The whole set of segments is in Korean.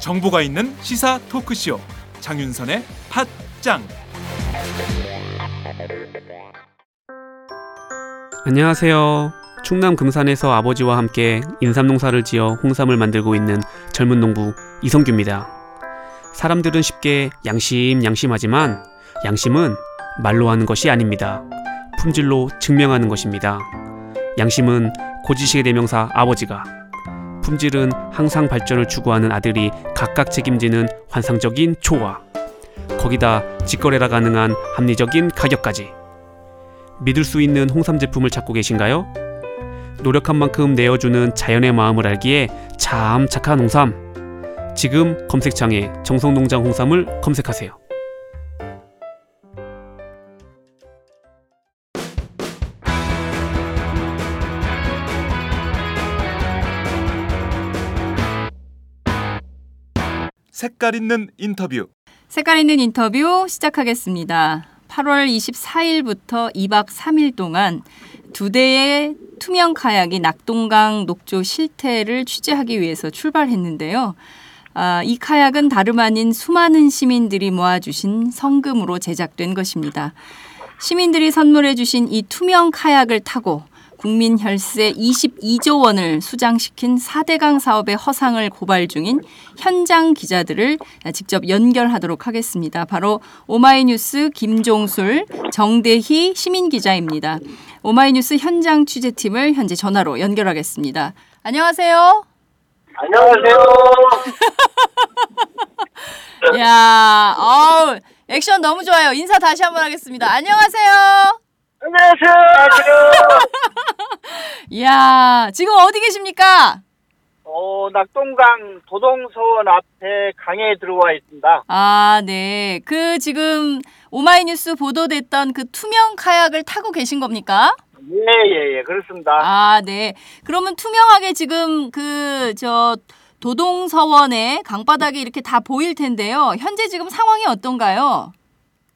정보가 있는 시사 토크쇼 장윤선의 팟짱 안녕하세요. 충남 금산에서 아버지와 함께 인삼 농사를 지어 홍삼을 만들고 있는 젊은 농부 이성규입니다. 사람들은 쉽게 양심 양심하지만 양심은 말로 하는 것이 아닙니다. 품질로 증명하는 것입니다. 양심은 고지식의 대명사 아버지가 품질은 항상 발전을 추구하는 아들이 각각 책임지는 환상적인 초와 거기다 직거래가 가능한 합리적인 가격까지 믿을 수 있는 홍삼 제품을 찾고 계신가요? 노력한 만큼 내어주는 자연의 마음을 알기에 참 착한 홍삼. 지금 검색창에 정성농장 홍삼을 검색하세요. 색깔 있는 인터뷰 색깔 있는 인터뷰 시작하겠습니다. 8월 24일부터 2박 3일 동안 두 대의 투명 카약이 낙동강 녹조 실태를 취재하기 위해서 출발했는데요. 아, 이 카약은 다름 아닌 수많은 시민들이 모아주신 성금으로 제작된 것입니다. 시민들이 선물해 주신 이 투명 카약을 타고 국민 혈세 22조 원을 수장시킨 4대강 사업의 허상을 고발 중인 현장 기자들을 직접 연결하도록 하겠습니다. 바로 오마이뉴스 김종술, 정대희 시민 기자입니다. 오마이뉴스 현장 취재팀을 현재 전화로 연결하겠습니다. 안녕하세요. 안녕하세요. 야, 어우, 액션 너무 좋아요. 인사 다시 한번 하겠습니다. 안녕하세요. 안녕하세요. 이야, 지금 어디 계십니까? 어, 낙동강 도동서원 앞에 강에 들어와 있습니다. 아, 네. 그 지금 오마이뉴스 보도됐던 그 투명 카약을 타고 계신 겁니까? 예, 예, 예, 그렇습니다. 아, 네. 그러면 투명하게 지금 그 저 도동서원의 강바닥이 이렇게 다 보일 텐데요. 현재 지금 상황이 어떤가요?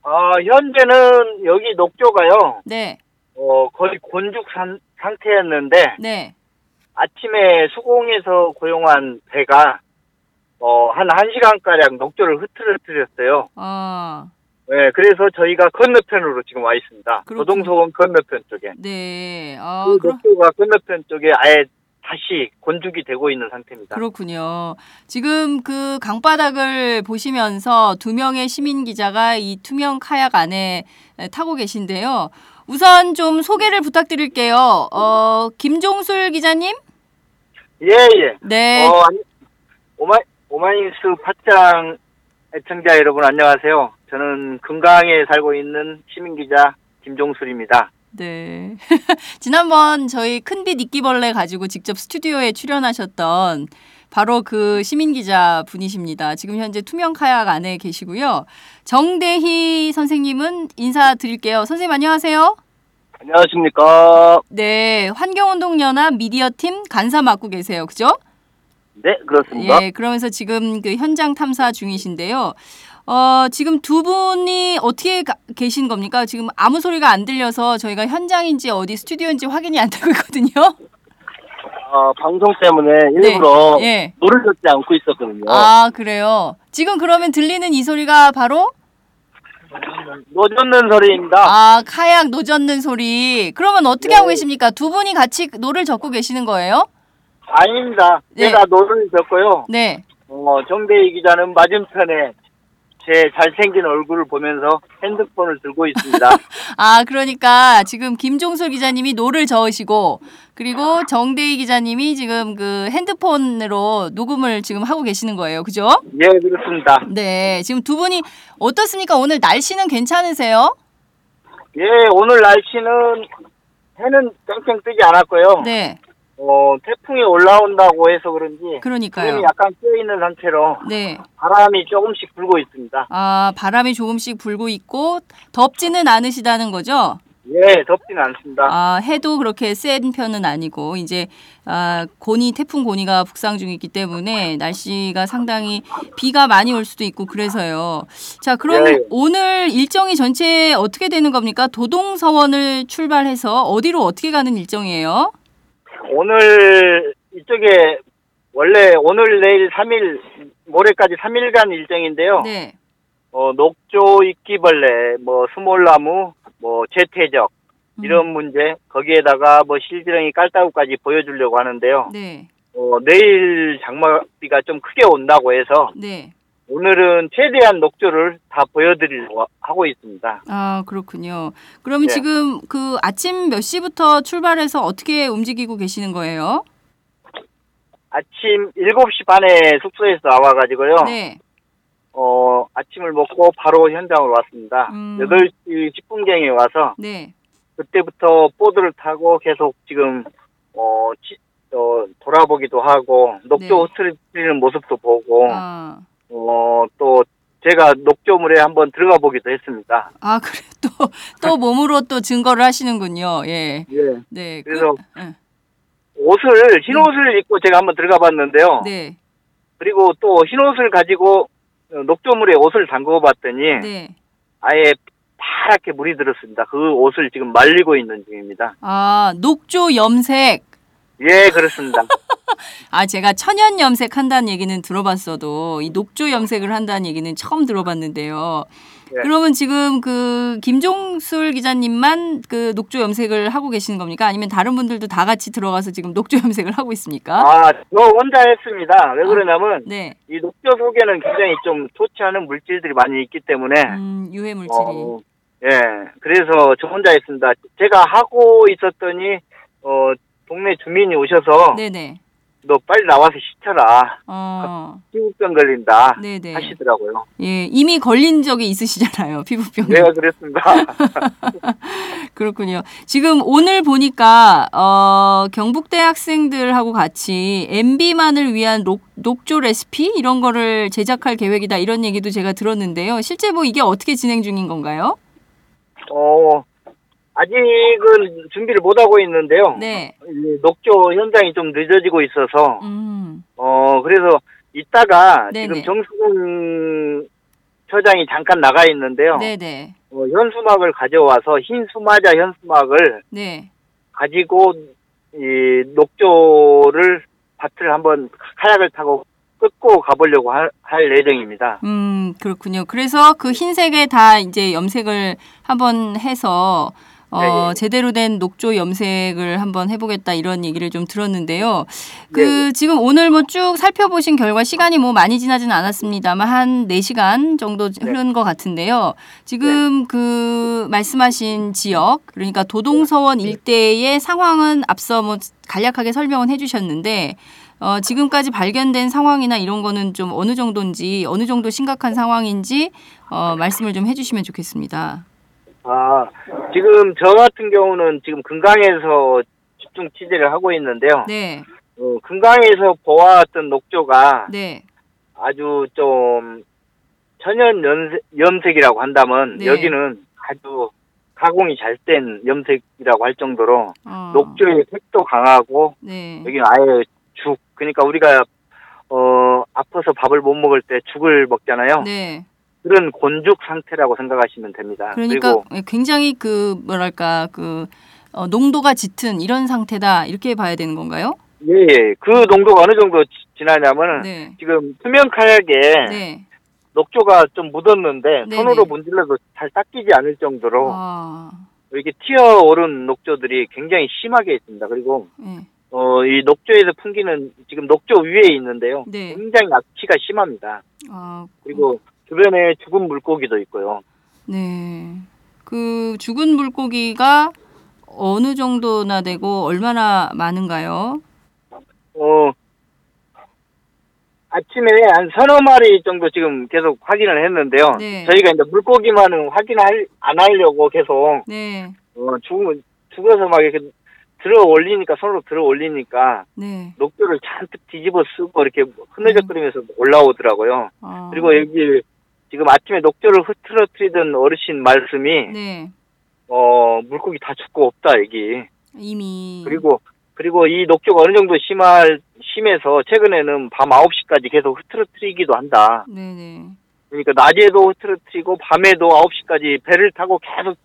아, 현재는 여기 녹조가요, 네. 어, 거의 곤죽 산, 상태였는데, 네. 아침에 수공에서 고용한 배가, 어, 한 1시간가량 녹조를 흐트러뜨렸어요. 어. 네, 그래서 저희가 건너편으로 지금 와 있습니다. 그렇군요. 도동서원 건너편 쪽에. 네. 어, 그 그럼 녹조가 건너편 쪽에 아예 다시 곤죽이 되고 있는 상태입니다. 그렇군요. 지금 그 강바닥을 보시면서 두 명의 시민 기자가 이 투명 카약 안에 타고 계신데요. 우선 좀 소개를 부탁드릴게요. 어, 김종술 기자님? 예, 예. 네. 어, 아니, 오마, 오마이뉴스 팟짱 애청자 여러분 안녕하세요. 저는 금강에 살고 있는 시민기자 김종술입니다. 네. 지난번 저희 큰빛 이끼벌레 가지고 직접 스튜디오에 출연하셨던 바로 그 시민 기자 분이십니다. 지금 현재 투명 카약 안에 계시고요. 정대희 선생님은 인사드릴게요. 선생님 안녕하세요. 안녕하십니까. 네, 환경운동연합 미디어팀 간사 맡고 계세요. 그죠? 네, 그렇습니다. 예, 그러면서 지금 그 현장 탐사 중이신데요. 어, 지금 두 분이 어떻게 가- 계신 겁니까? 지금 아무 소리가 안 들려서 저희가 현장인지 어디 스튜디오인지 확인이 안 되고 있거든요. 어, 방송 때문에 일부러 예. 노를 젓지 않고 있었거든요. 아, 그래요. 지금 그러면 들리는 이 소리가 바로 노젓는 소리입니다. 아, 카약 노젓는 소리. 그러면 어떻게 네. 하고 계십니까? 두 분이 같이 노를 젓고 계시는 거예요? 아닙니다 네. 제가 노를 젓고요. 네. 어, 정대희 기자는 맞은편에 제 잘생긴 얼굴을 보면서 핸드폰을 들고 있습니다. 아, 그러니까 지금 김종술 기자님이 노를 저으시고 그리고 정대희 기자님이 지금 그 핸드폰으로 녹음을 지금 하고 계시는 거예요. 그죠? 예, 그렇습니다. 네. 지금 두 분이 어떻습니까? 오늘 날씨는 괜찮으세요? 예, 오늘 날씨는 해는 땡땡 뜨지 않았고요. 네. 어, 태풍이 올라온다고 해서 그런지 구름이 그러니까요. 약간 끼어 있는 상태로 네. 바람이 조금씩 불고 있습니다. 아, 바람이 조금씩 불고 있고 덥지는 않으시다는 거죠? 예, 덥지는 않습니다. 아, 해도 그렇게 센 편은 아니고 이제 아, 고니 태풍 고니가 북상 중이기 때문에 날씨가 상당히 비가 많이 올 수도 있고 그래서요. 자, 그럼 네. 오늘 일정이 전체 어떻게 되는 겁니까? 도동서원을 출발해서 어디로 어떻게 가는 일정이에요? 오늘 이쪽에 원래 오늘 내일 3일 모레까지 3일간 일정인데요. 네. 어, 녹조 이끼벌레, 뭐 스몰나무, 뭐 재태적 음. 이런 문제 거기에다가 뭐 실지렁이 깔따구까지 보여주려고 하는데요. 네. 어, 내일 장마비가 좀 크게 온다고 해서 네. 오늘은 최대한 녹조를 다 보여드리려고 하고 있습니다. 아, 그렇군요. 그러면 네. 지금 그 아침 몇 시부터 출발해서 어떻게 움직이고 계시는 거예요? 아침 7시 반에 숙소에서 나와가지고요. 네. 어, 아침을 먹고 바로 현장으로 왔습니다. 음. 8시 10분경에 와서 네. 그때부터 보드를 타고 계속 지금 어, 치- 어, 돌아보기도 하고 녹조 네. 흐트리는 모습도 보고 아. 어, 또 제가 녹조물에 한번 들어가 보기도 했습니다. 아, 그래 또, 또 몸으로 또 증거를 하시는군요. 예. 예. 네. 그래서 그, 예. 옷을 흰 옷을 입고 제가 한번 들어가 봤는데요. 네. 그리고 또 흰 옷을 가지고 어, 녹조물에 옷을 담궈 봤더니 네. 아예 파랗게 물이 들었습니다. 그 옷을 지금 말리고 있는 중입니다. 아, 녹조 염색. 예, 그렇습니다. 아, 제가 천연 염색 한다는 얘기는 들어봤어도 이 녹조 염색을 한다는 얘기는 처음 들어봤는데요. 네. 그러면 지금 그 김종술 기자님만 그 녹조 염색을 하고 계시는 겁니까? 아니면 다른 분들도 다 같이 들어가서 지금 녹조 염색을 하고 있습니까? 아, 저 혼자 했습니다. 왜 그러냐면 네. 이 녹조 속에는 굉장히 좀 좋지 않은 물질들이 많이 있기 때문에 음, 유해 물질이. 어, 예, 그래서 저 혼자 했습니다. 제가 하고 있었더니 어 동네 주민이 오셔서 네네. 너 빨리 나와서 시켜라. 어. 피부병 걸린다 네네. 하시더라고요. 예, 이미 걸린 적이 있으시잖아요. 피부병. 내가 그랬습니다. 그렇군요. 지금 오늘 보니까 어, 경북대 학생들하고 같이 MB만을 위한 녹, 녹조 레시피 이런 거를 제작할 계획이다 이런 얘기도 제가 들었는데요. 실제 뭐 이게 어떻게 진행 중인 건가요? 어 아직은 준비를 못 하고 있는데요. 네. 이 녹조 현장이 좀 늦어지고 있어서 음. 어 그래서 이따가 네네. 지금 정수근 처장이 잠깐 나가 있는데요. 네네. 어, 현수막을 가져와서 흰 수마자 현수막을 네. 가지고 이 녹조를 밭을 한번 카약을 타고 끊고 가보려고 할, 할 예정입니다. 음, 그렇군요. 그래서 그 흰색에 다 이제 염색을 한번 해서 어, 네, 예. 제대로 된 녹조 염색을 한번 해보겠다 이런 얘기를 좀 들었는데요. 그 네. 지금 오늘 뭐 쭉 살펴보신 결과 시간이 뭐 많이 지나지는 않았습니다만 한 4시간 정도 네. 흐른 것 같은데요. 지금 그 말씀하신 지역 그러니까 도동서원 네. 일대의 상황은 앞서 뭐 간략하게 설명은 해주셨는데 어, 지금까지 발견된 상황이나 이런 거는 좀 어느 정도인지 어느 정도 심각한 상황인지 어, 말씀을 좀 해주시면 좋겠습니다. 아, 지금 저 같은 경우는 지금 금강에서 집중 취재를 하고 있는데요. 네, 어, 금강에서 보아왔던 녹조가 네, 아주 좀 천연 염색, 염색 이라고 한다면 네. 여기는 아주 가공이 잘 된 염색이라고 할 정도로 어, 녹조의 색도 강하고 네, 여기는 아예 죽 그러니까 우리가 어 아파서 밥을 못 먹을 때 죽을 먹잖아요. 네. 그런 곤죽 상태라고 생각하시면 됩니다. 그러니까 굉장히 그 뭐랄까 그 어, 농도가 짙은 이런 상태다 이렇게 봐야 되는 건가요? 예, 예. 그 농도가 어느 정도 지- 지나냐면은 네, 지금 투명 카약에 네. 녹조가 좀 묻었는데 네네. 손으로 문질러도 잘 닦이지 않을 정도로 아, 이렇게 튀어오른 녹조들이 굉장히 심하게 있습니다. 그리고 네, 어, 이 녹조에서 풍기는 지금 녹조 위에 있는데요. 네. 굉장히 악취가 심합니다. 아, 그리고 주변에 죽은 물고기도 있고요. 네. 그 죽은 물고기가 어느 정도나 되고 얼마나 많은가요? 어, 아침에 한 서너 마리 정도 지금 계속 확인을 했는데요. 네. 저희가 이제 물고기만은 확인할, 안 하려고 계속, 네, 어, 죽, 죽어서 막 이렇게 들어 올리니까, 손으로 들어 올리니까, 네. 녹조를 잔뜩 뒤집어 쓰고 이렇게 흐느적거리면서 올라오더라고요. 아, 그리고 여기 지금 아침에 녹조를 흐트러뜨리던 어르신 말씀이, 네, 어, 물고기 다 죽고 없다, 여기. 이미 그리고, 그리고 이 녹조가 어느 정도 심할, 심해서 최근에는 밤 9시까지 계속 흐트러뜨리기도 한다. 네네. 그러니까 낮에도 흐트러뜨리고 밤에도 9시까지 배를 타고 계속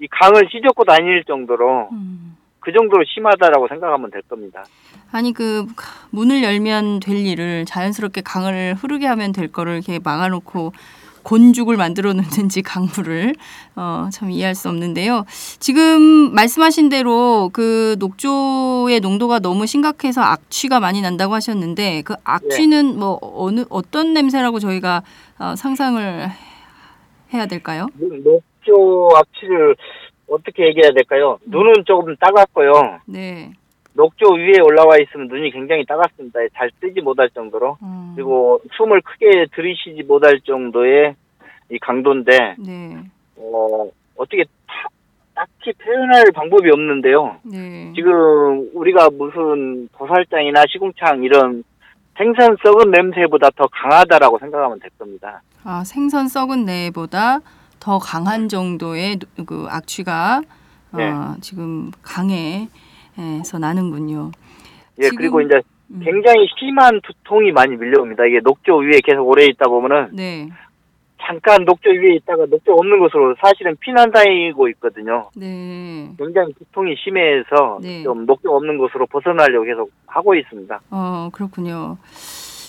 이 강을 휘젓고 다닐 정도로 음. 그 정도로 심하다라고 생각하면 될 겁니다. 아니 그 문을 열면 될 일을 자연스럽게 강을 흐르게 하면 될 거를 이렇게 막아놓고 곤죽을 만들어 놓는지 강물을 어, 참 이해할 수 없는데요. 지금 말씀하신 대로 그 녹조의 농도가 너무 심각해서 악취가 많이 난다고 하셨는데 그 악취는 뭐 어느 어떤 냄새라고 저희가 어, 상상을 해야 될까요? 녹조 악취를 어떻게 얘기해야 될까요? 눈은 조금 따갑고요. 네. 녹조 위에 올라와 있으면 눈이 굉장히 따갑습니다. 잘 뜨지 못할 정도로. 음, 그리고 숨을 크게 들이쉬지 못할 정도의 이 강도인데, 네. 어, 어떻게 타- 딱히 표현할 방법이 없는데요. 네. 지금 우리가 무슨 도살장이나 시궁창 이런 생선 썩은 냄새보다 더 강하다라고 생각하면 될 겁니다. 아, 생선 썩은 내보다 더 강한 정도의 노- 그 악취가 네. 어, 지금 강해 서 나는군요. 예, 지금- 그리고 이제 음. 굉장히 심한 두통이 많이 밀려옵니다. 이게 녹조 위에 계속 오래 있다 보면은 네, 잠깐 녹조 위에 있다가 녹조 없는 곳으로 사실은 피난 다니고 있거든요. 네. 굉장히 두통이 심해서 네. 좀 녹조 없는 곳으로 벗어나려고 계속 하고 있습니다. 어, 그렇군요.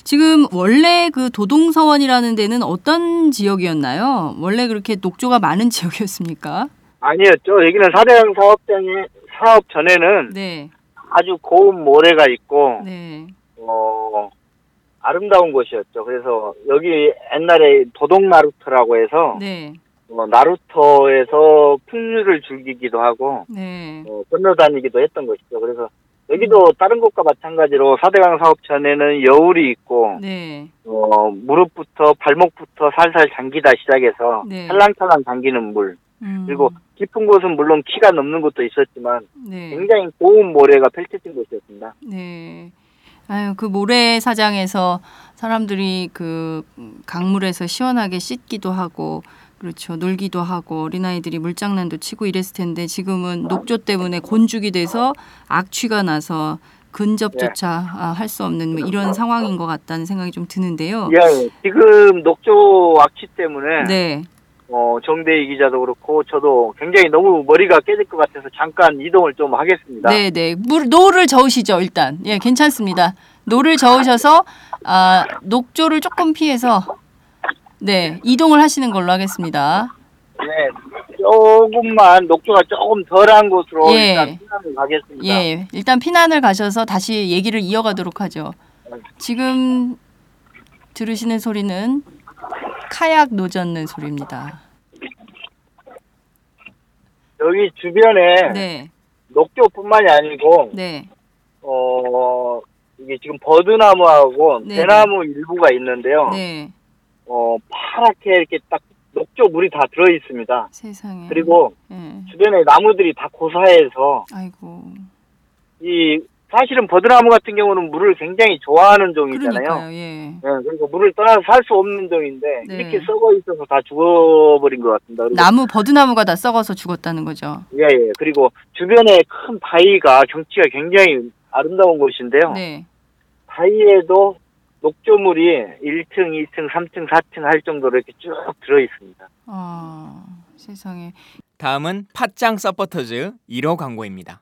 지금 원래 그 도동서원이라는 데는 어떤 지역이었나요? 원래 그렇게 녹조가 많은 지역이었습니까? 아니었죠. 여기는 사대강 사업장에 사업 전에는 네, 아주 고운 모래가 있고 네, 어 아름다운 곳이었죠. 그래서 여기 옛날에 도동 나루터라고 해서 네, 어, 나루터에서 풍류를 즐기기도 하고 네, 어, 건너다니기도 했던 것이죠. 그래서 여기도 다른 곳과 마찬가지로 사대강 사업 전에는 여울이 있고 네, 어, 무릎부터 발목부터 살살 잠기다 시작해서 네. 찰랑찰랑 잠기는 물 음, 그리고 깊은 곳은 물론 키가 넘는 곳도 있었지만 네. 굉장히 고운 모래가 펼쳐진 곳이었습니다. 네. 아유, 그 모래사장에서 사람들이 그 강물에서 시원하게 씻기도 하고 그렇죠. 놀기도 하고 어린아이들이 물장난도 치고 이랬을 텐데 지금은 녹조 때문에 곤죽이 돼서 악취가 나서 근접조차 아, 할수 없는 뭐 이런 상황인 것 같다는 생각이 좀 드는데요. 예, 지금 녹조 악취 때문에 네. 어, 정대희 기자도 그렇고 저도 굉장히 너무 머리가 깨질 것 같아서 잠깐 이동을 좀 하겠습니다. 네, 네. 물 노를 저으시죠, 일단. 예, 괜찮습니다. 노를 저으셔서 아, 녹조를 조금 피해서 네, 이동을 하시는 걸로 하겠습니다. 네, 조금만 녹조가 조금 덜한 곳으로 예. 일단 피난을 가겠습니다. 예, 일단 피난을 가셔서 다시 얘기를 이어가도록 하죠. 지금 들으시는 소리는 카약 노젓는 소리입니다. 여기 주변에 네, 녹조뿐만이 아니고 네, 어 이게 지금 버드나무하고 네. 대나무 일부가 있는데요. 네, 어 파랗게 이렇게 딱 녹조 물이 다 들어 있습니다. 세상에. 그리고 예, 주변에 나무들이 다 고사해서 아이고, 이 사실은 버드나무 같은 경우는 물을 굉장히 좋아하는 종이잖아요. 그러니까요, 예. 네, 그리고 물을 떠나서 살 수 없는 종인데 네. 이렇게 썩어 있어서 다 죽어버린 것 같습니다. 그리고 나무 버드나무가 다 썩어서 죽었다는 거죠. 예, 예. 그리고 주변에 큰 바위가 경치가 굉장히 아름다운 곳인데요. 네, 바위에도 녹조물이 1층, 2층, 3층, 4층 할 정도로 이렇게 쭉 들어 있습니다. 아, 세상에. 다음은 팥짱 서포터즈 1호 광고입니다.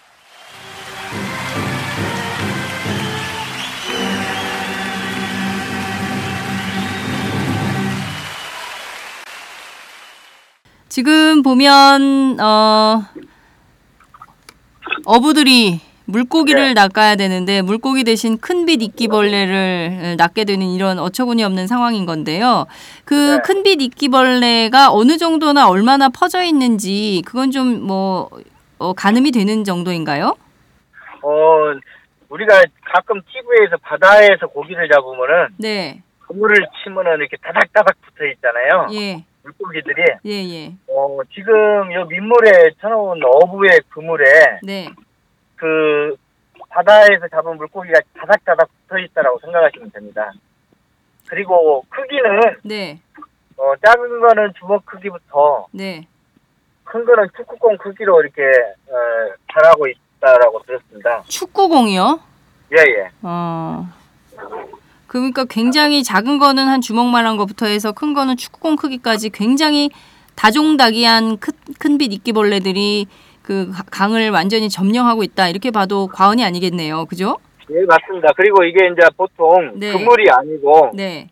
지금 보면 어 어부들이 물고기를 낚아야 되는데 물고기 대신 큰빛 이끼벌레를 낚게 되는 이런 어처구니 없는 상황인 건데요. 그 네. 큰빛 이끼벌레가 어느 정도나 얼마나 퍼져 있는지 그건 좀뭐 어, 가늠이 되는 정도인가요? 어, 우리가 가끔 TV에서 바다에서 고기를 잡으면은 네. 그물을 치면은 이렇게 다닥다닥 붙어 있잖아요. 예. 물고기들이. 예, 예. 어, 지금 요 민물에 쳐놓은 어부의 그물에 네. 그 바다에서 잡은 물고기가 다닥다닥 붙어 있다라고 생각하시면 됩니다. 그리고 크기는 네. 어, 작은 거는 주먹 크기부터 네. 큰 거는 축구공 크기로 이렇게 어, 자라고 있다라고 들었습니다. 축구공이요? 예, 예. 어. 그러니까 굉장히 작은 거는 한 주먹만한 거부터 해서 큰 거는 축구공 크기까지 굉장히 다종다기한 큰, 큰빛 이끼벌레들이 그 가- 강을 완전히 점령하고 있다. 이렇게 봐도 과언이 아니겠네요. 그죠? 예, 맞습니다. 그리고 이게 이제 보통 네. 그물이 아니고 네.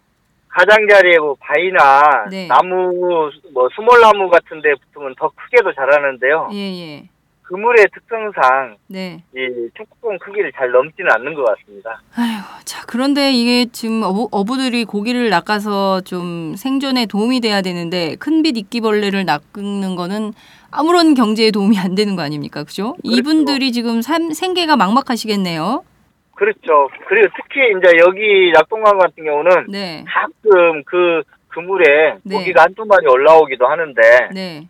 가장자리에 뭐 바위나 네. 나무 뭐 수몰나무 같은 데 붙으면 더 크게도 자라는데요. 예, 예. 그물의 특성상 네. 이 축구공 크기를 잘 넘지는 않는 것 같습니다. 아이고, 자, 그런데 이게 지금 어부, 어부 들이 고기를 낚아서 좀 생존에 도움이 돼야 되는데 큰빛 이끼벌레를 낚는 거는 아무런 경제에 도움이 안 되는 거 아닙니까? 그죠? 이분들이 지금 삶, 생계가 막막하시겠네요. 그렇죠. 그리고 특히 이제 여기 낙동강 같은 경우는 네. 가끔 그 그물에 네. 고기가 한두 마리 올라오기도 하는데 네.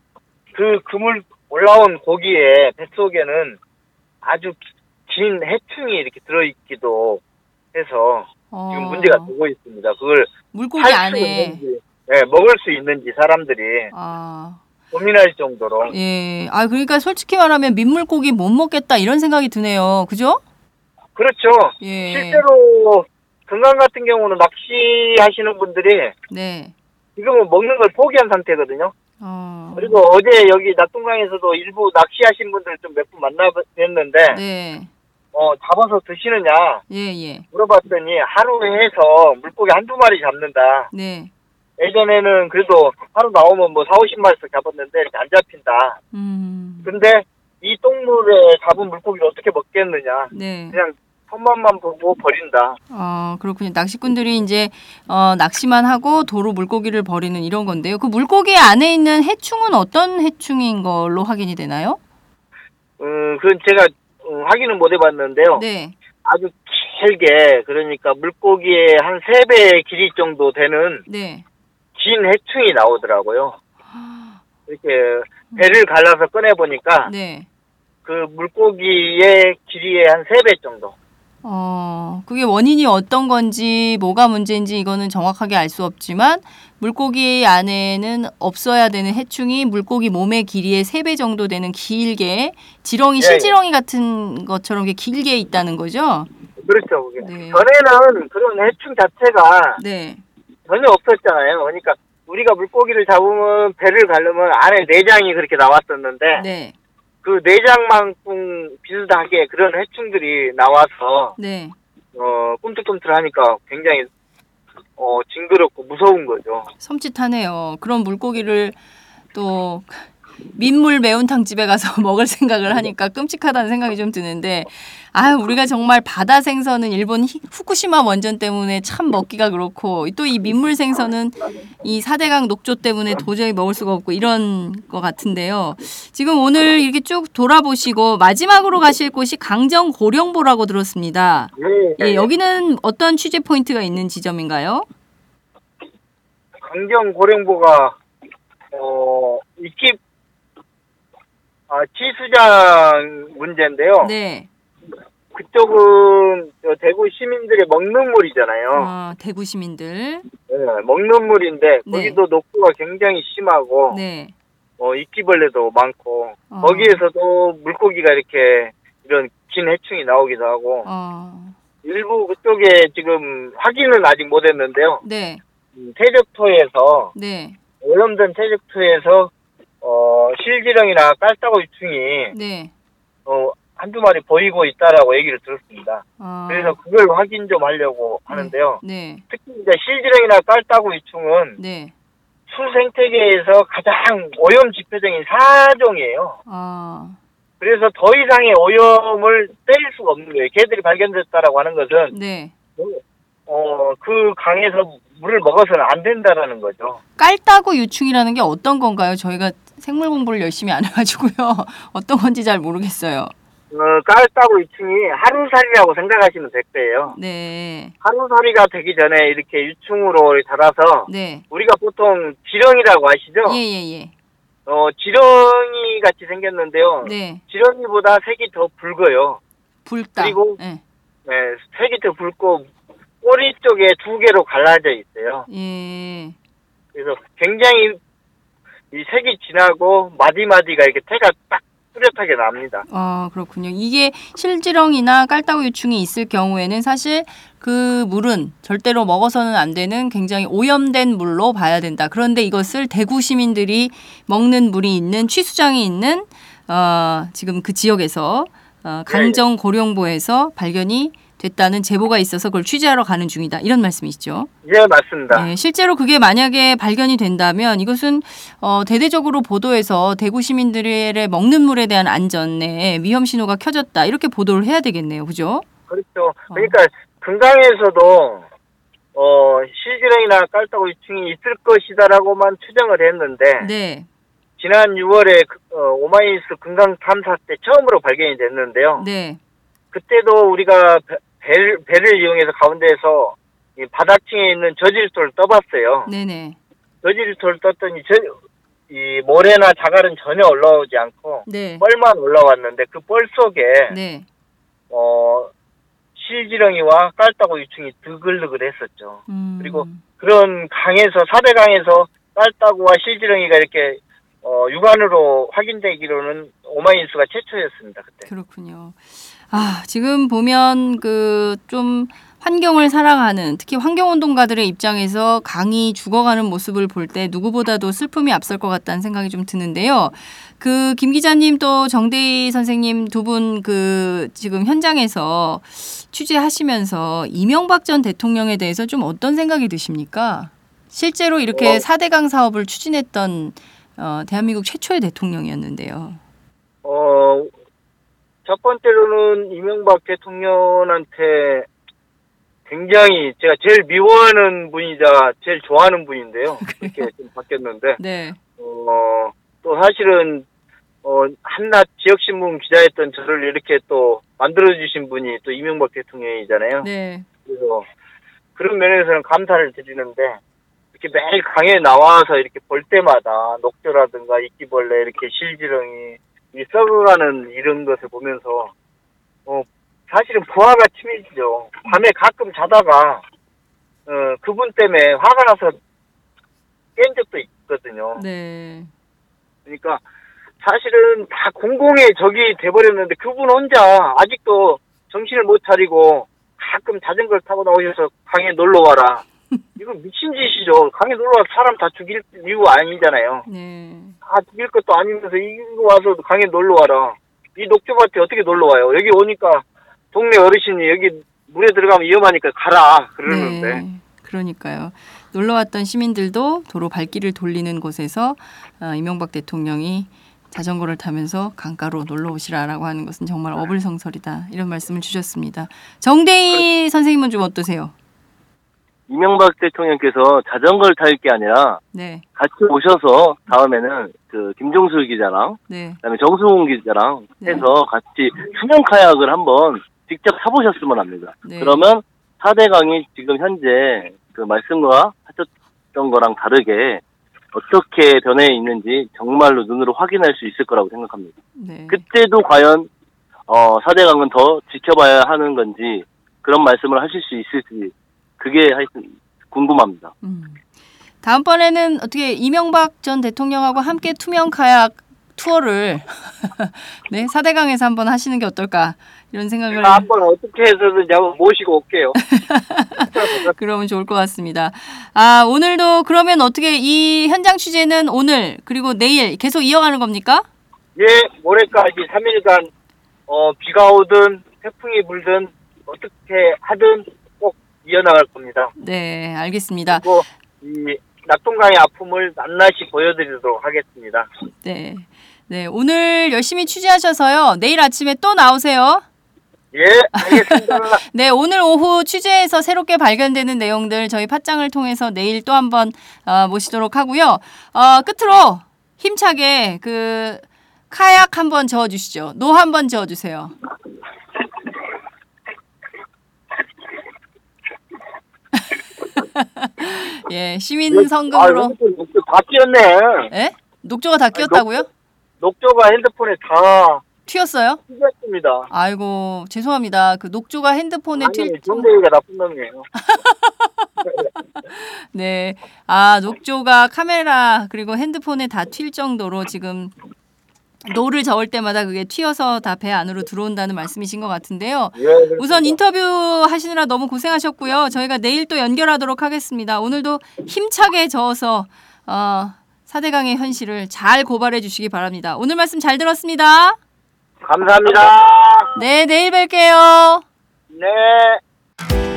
그 그물 올라온 고기에 뱃속에는 아주 긴 해충이 이렇게 들어있기도 해서 어, 지금 문제가 되고 있습니다. 그걸 물고기 안에 있는지, 네, 먹을 수 있는지 사람들이 아, 고민할 정도로 예. 아, 그러니까 솔직히 말하면 민물고기 못 먹겠다 이런 생각이 드네요. 그죠? 그렇죠. 예. 실제로 금강 같은 경우는 낚시하시는 분들이 네. 지금은 먹는 걸 포기한 상태거든요. 어. 그리고 어제 여기 낙동강에서도 일부 낚시하신 분들 좀 몇 분 만나뵀는데 네. 어 잡아서 드시느냐 예, 예. 물어봤더니 하루에 해서 물고기 한두 마리 잡는다. 네. 예전에는 그래도 하루 나오면 뭐 4, 50마리씩 잡았는데 이렇게 안 잡힌다. 음. 근데 이 똥물에 잡은 물고기를 어떻게 먹겠느냐. 네. 그냥 손맛만 보고 버린다. 어, 그렇군요. 낚시꾼들이 이제 어, 낚시만 하고 도로 물고기를 버리는 이런 건데요. 그 물고기 안에 있는 해충은 어떤 해충인 걸로 확인이 되나요? 음, 그건 제가 음, 확인은 못 해봤는데요. 네. 아주 길게 그러니까 물고기의 한 세 배 길이 정도 되는 네. 긴 해충이 나오더라고요. 이렇게 배를 갈라서 꺼내 보니까 네. 그 물고기의 길이의 한 세 배 정도. 어, 그게 원인이 어떤 건지 뭐가 문제인지 이거는 정확하게 알 수 없지만 물고기 안에는 없어야 되는 해충이 물고기 몸의 길이의 세 배 정도 되는 길게 지렁이 예, 실지렁이 같은 것처럼 이렇게 길게 있다는 거죠? 그렇죠. 그게. 네. 전에는 그런 해충 자체가 네. 전혀 없었잖아요. 그러니까 우리가 물고기를 잡으면 배를 가르면 안에 내장이 그렇게 나왔었는데 네. 그 내장만큼 비슷하게 그런 해충들이 나와서 네. 어 꿈틀꿈틀하니까 굉장히 어 징그럽고 무서운 거죠. 섬찟하네요. 그런 물고기를 또 민물 매운탕 집에 가서 먹을 생각을 하니까 끔찍하다는 생각이 좀 드는데 아 우리가 정말 바다 생선은 일본 히- 후쿠시마 원전 때문에 참 먹기가 그렇고 또 이 민물 생선은 이 사대강 녹조 때문에 도저히 먹을 수가 없고 이런 것 같은데요. 지금 오늘 이렇게 쭉 돌아보시고 마지막으로 가실 곳이 강정 고령보라고 들었습니다. 네. 예, 여기는 어떤 취재 포인트가 있는 지점인가요? 강경 고령보가 어 이끼 아 치수장 문제인데요. 네. 그쪽은 저 대구 시민들의 먹는 물이잖아요. 아, 대구 시민들. 네, 먹는 물인데 네. 거기도 녹두가 굉장히 심하고 네. 어, 이끼벌레도 많고 어. 거기에서도 물고기가 이렇게 이런 긴 해충이 나오기도 하고 어. 일부 그쪽에 지금 확인은 아직 못했는데요. 네. 음, 퇴적토에서 네. 오염된 퇴적토에서 어, 실지렁이나 깔따구 유충이 네. 어, 한두 마리 보이고 있다라고 얘기를 들었습니다. 아. 그래서 그걸 확인 좀 하려고 하는데요. 네. 특히 이제 실지렁이나 깔따구 유충은 네. 수 생태계에서 가장 오염 지표적인 사종이에요. 아, 그래서 더 이상의 오염을 뗄 수가 없는 거예요. 개들이 발견됐다라고 하는 것은 네. 어, 그 강에서 물을 먹어서는 안 된다라는 거죠. 깔따구 유충이라는 게 어떤 건가요? 저희가 생물 공부를 열심히 안 해가지고요. 어떤 건지 잘 모르겠어요. 어, 깔따구 유충이 하루살이라고 생각하시면 될 거예요. 네. 하루살이가 되기 전에 이렇게 유충으로 자라서 네. 우리가 보통 지렁이라고 아시죠? 예, 예, 예. 어, 지렁이 같이 생겼는데요. 네. 지렁이보다 색이 더 붉어요. 불따. 그리고- 네. 네, 색이 더 붉고 꼬리 쪽에 두 개로 갈라져 있어요. 예. 그래서 굉장히 이 색이 진하고 마디마디가 이렇게 태가 딱 뚜렷하게 납니다. 아, 그렇군요. 이게 실지렁이나 깔따구 유충이 있을 경우에는 사실 그 물은 절대로 먹어서는 안 되는 굉장히 오염된 물로 봐야 된다. 그런데 이것을 대구 시민들이 먹는 물이 있는 취수장이 있는 어, 지금 그 지역에서 어, 강정 고령보에서 발견이 됐다는 제보가 있어서 그걸 취재하러 가는 중이다. 이런 말씀이시죠? 예, 맞습니다. 네, 실제로 그게 만약에 발견이 된다면 이것은 어, 대대적으로 보도해서 대구 시민들의 먹는 물에 대한 안전에 위험 신호가 켜졌다 이렇게 보도를 해야 되겠네요, 그죠? 그렇죠. 그러니까 금강에서도 어, 실지렁이나 깔따구 유충이 있을 것이다라고만 추정을 했는데 네, 지난 6월에 어, 오마이뉴스 금강 탐사 때 처음으로 발견이 됐는데요. 네, 그때도 우리가 배, 배를, 배를 이용해서 가운데에서 이 바닥층에 있는 저질소를 떠봤어요. 네, 네, 저질소를 떴더니 저, 이 모래나 자갈은 전혀 올라오지 않고 네, 뻘만 올라왔는데 그 뻘 속에 네, 어 실지렁이와 깔따구 유충이 드글드글했었죠. 음, 그리고 그런 강에서 사대강에서 깔따구와 실지렁이가 이렇게 어 육안으로 확인되기로는 오마이뉴스가 최초였습니다 그때. 그렇군요. 아, 지금 보면 그 좀 환경을 사랑하는 특히 환경운동가들의 입장에서 강이 죽어가는 모습을 볼 때 누구보다도 슬픔이 앞설 것 같다는 생각이 좀 드는데요. 그 김 기자님 또 정대희 선생님 두 분 그 지금 현장에서 취재하시면서 이명박 전 대통령에 대해서 좀 어떤 생각이 드십니까? 실제로 이렇게 어. 사대강 사업을 추진했던 어, 대한민국 최초의 대통령이었는데요. 어, 첫 번째로는 이명박 대통령한테 굉장히 제가 제일 미워하는 분이자 제일 좋아하는 분인데요. 그렇게 좀 바뀌었는데, 네. 어, 또 사실은, 어, 한낮 지역신문 기자였던 저를 이렇게 또 만들어주신 분이 또 이명박 대통령이잖아요. 네. 그래서 그런 면에서는 감사를 드리는데, 이렇게 매일 강에 나와서 이렇게 볼 때마다 녹조라든가 이끼벌레, 이렇게 실지렁이, 이 썩어가는 이런 것을 보면서 어 사실은 부하가 치밀죠. 밤에 가끔 자다가 어 그분 때문에 화가 나서 깬 적도 있거든요. 네. 그러니까 사실은 다 공공의 적이 돼버렸는데 그분 혼자 아직도 정신을 못 차리고 가끔 자전거를 타고 나오셔서 강에 놀러 와라. 이거 미친 짓이죠. 강에 놀러 와서 사람 다 죽일 이유 아니잖아요. 네. 다 죽일 것도 아니면서 이거 와서 강에 놀러 와라. 이 녹조밭에 어떻게 놀러 와요? 여기 오니까 동네 어르신이 여기 물에 들어가면 위험하니까 가라 그러는데 네. 그러니까요. 놀러 왔던 시민들도 도로 발길을 돌리는 곳에서 어, 이명박 대통령이 자전거를 타면서 강가로 놀러 오시라라고 하는 것은 정말 어불성설이다. 이런 말씀을 주셨습니다. 정대희 선생님은 좀 어떠세요? 이명박 대통령께서 자전거를 탈 게 아니라 네. 같이 오셔서 다음에는 그 김종수 기자랑 네. 그다음에 정수홍 기자랑 네. 해서 같이 수면 카약을 한번 직접 타보셨으면 합니다. 네. 그러면 4대강이 지금 현재 그 말씀과 하셨던 거랑 다르게 어떻게 변해 있는지 정말로 눈으로 확인할 수 있을 거라고 생각합니다. 네. 그때도 과연 어 4대강은 더 지켜봐야 하는 건지 그런 말씀을 하실 수 있을지 그게 하여튼 궁금합니다. 음. 다음번에는 어떻게 이명박 전 대통령하고 함께 투명 카약 투어를 네, 사대강에서 한번 하시는 게 어떨까 이런 생각을 한번 어떻게 해서든지 한번 모시고 올게요. 그러면 좋을 것 같습니다. 아, 오늘도 그러면 어떻게 이 현장 취재는 오늘 그리고 내일 계속 이어가는 겁니까? 예, 모레까지 3일간 어 비가 오든 태풍이 불든 어떻게 하든 꼭 이어나갈 겁니다. 네, 알겠습니다. 그리고 이 낙동강의 아픔을 낱낱이 보여드리도록 하겠습니다. 네. 네, 오늘 열심히 취재하셔서요. 내일 아침에 또 나오세요. 예, 알겠습니다. 네, 오늘 오후 취재에서 새롭게 발견되는 내용들 저희 팟짱을 통해서 내일 또 한번 어, 모시도록 하고요. 어, 끝으로 힘차게 그 카약 한번 저어 주시죠. 노 한번 저어 주세요. 예, 시민 성금으로 아, 다 튀었네. 예? 녹조가 다 끼었다고요? 녹조가 핸드폰에 다 튀었어요? 튀겼습니다. 아이고, 죄송합니다. 그 녹조가 핸드폰에 아니, 튀 정대희가 나쁜 놈이에요. 네. 아, 녹조가 카메라 그리고 핸드폰에 다 튈 정도로 지금 노를 저을 때마다 그게 튀어서 다 배 안으로 들어온다는 말씀이신 것 같은데요. 예. 우선 인터뷰 하시느라 너무 고생하셨고요. 저희가 내일 또 연결하도록 하겠습니다. 오늘도 힘차게 저어서 어, 사대강의 현실을 잘 고발해 주시기 바랍니다. 오늘 말씀 잘 들었습니다. 감사합니다. 네, 내일 뵐게요. 네.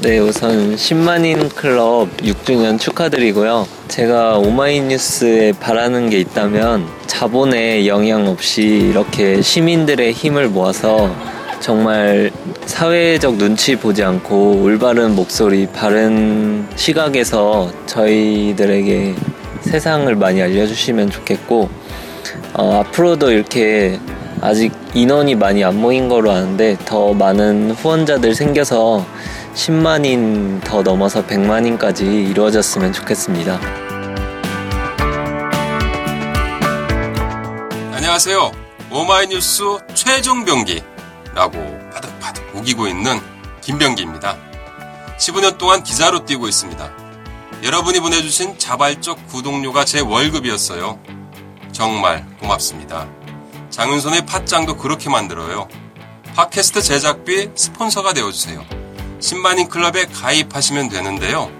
네, 우선 10만인 클럽 6주년 축하드리고요. 제가 오마이뉴스에 바라는 게 있다면 자본의 영향 없이 이렇게 시민들의 힘을 모아서 정말 사회적 눈치 보지 않고 올바른 목소리, 바른 시각에서 저희들에게 세상을 많이 알려주시면 좋겠고, 어, 앞으로도 이렇게 아직 인원이 많이 안 모인 거로 아는데 더 많은 후원자들 생겨서 10만인 더 넘어서 100만인까지 이루어졌으면 좋겠습니다. 안녕하세요. 오마이뉴스 최종 병기라고 바득바득 우기고 있는 김병기입니다. 15년 동안 기자로 뛰고 있습니다. 여러분이 보내주신 자발적 구독료가 제 월급이었어요. 정말 고맙습니다. 장윤선의 팟짱도 그렇게 만들어요. 팟캐스트 제작비 스폰서가 되어주세요. 10만인 클럽에 가입하시면 되는데요.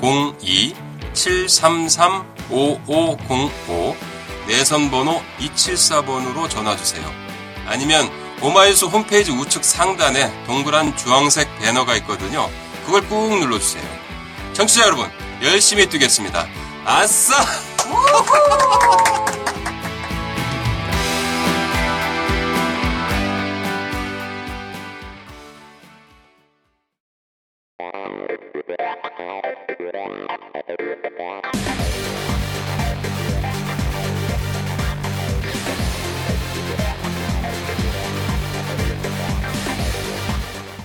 02-733-5505 내선번호 274번으로 전화주세요. 아니면 오마이뉴스 홈페이지 우측 상단에 동그란 주황색 배너가 있거든요. 그걸 꾹 눌러주세요. 청취자 여러분, 열심히 뛰겠습니다. 아싸!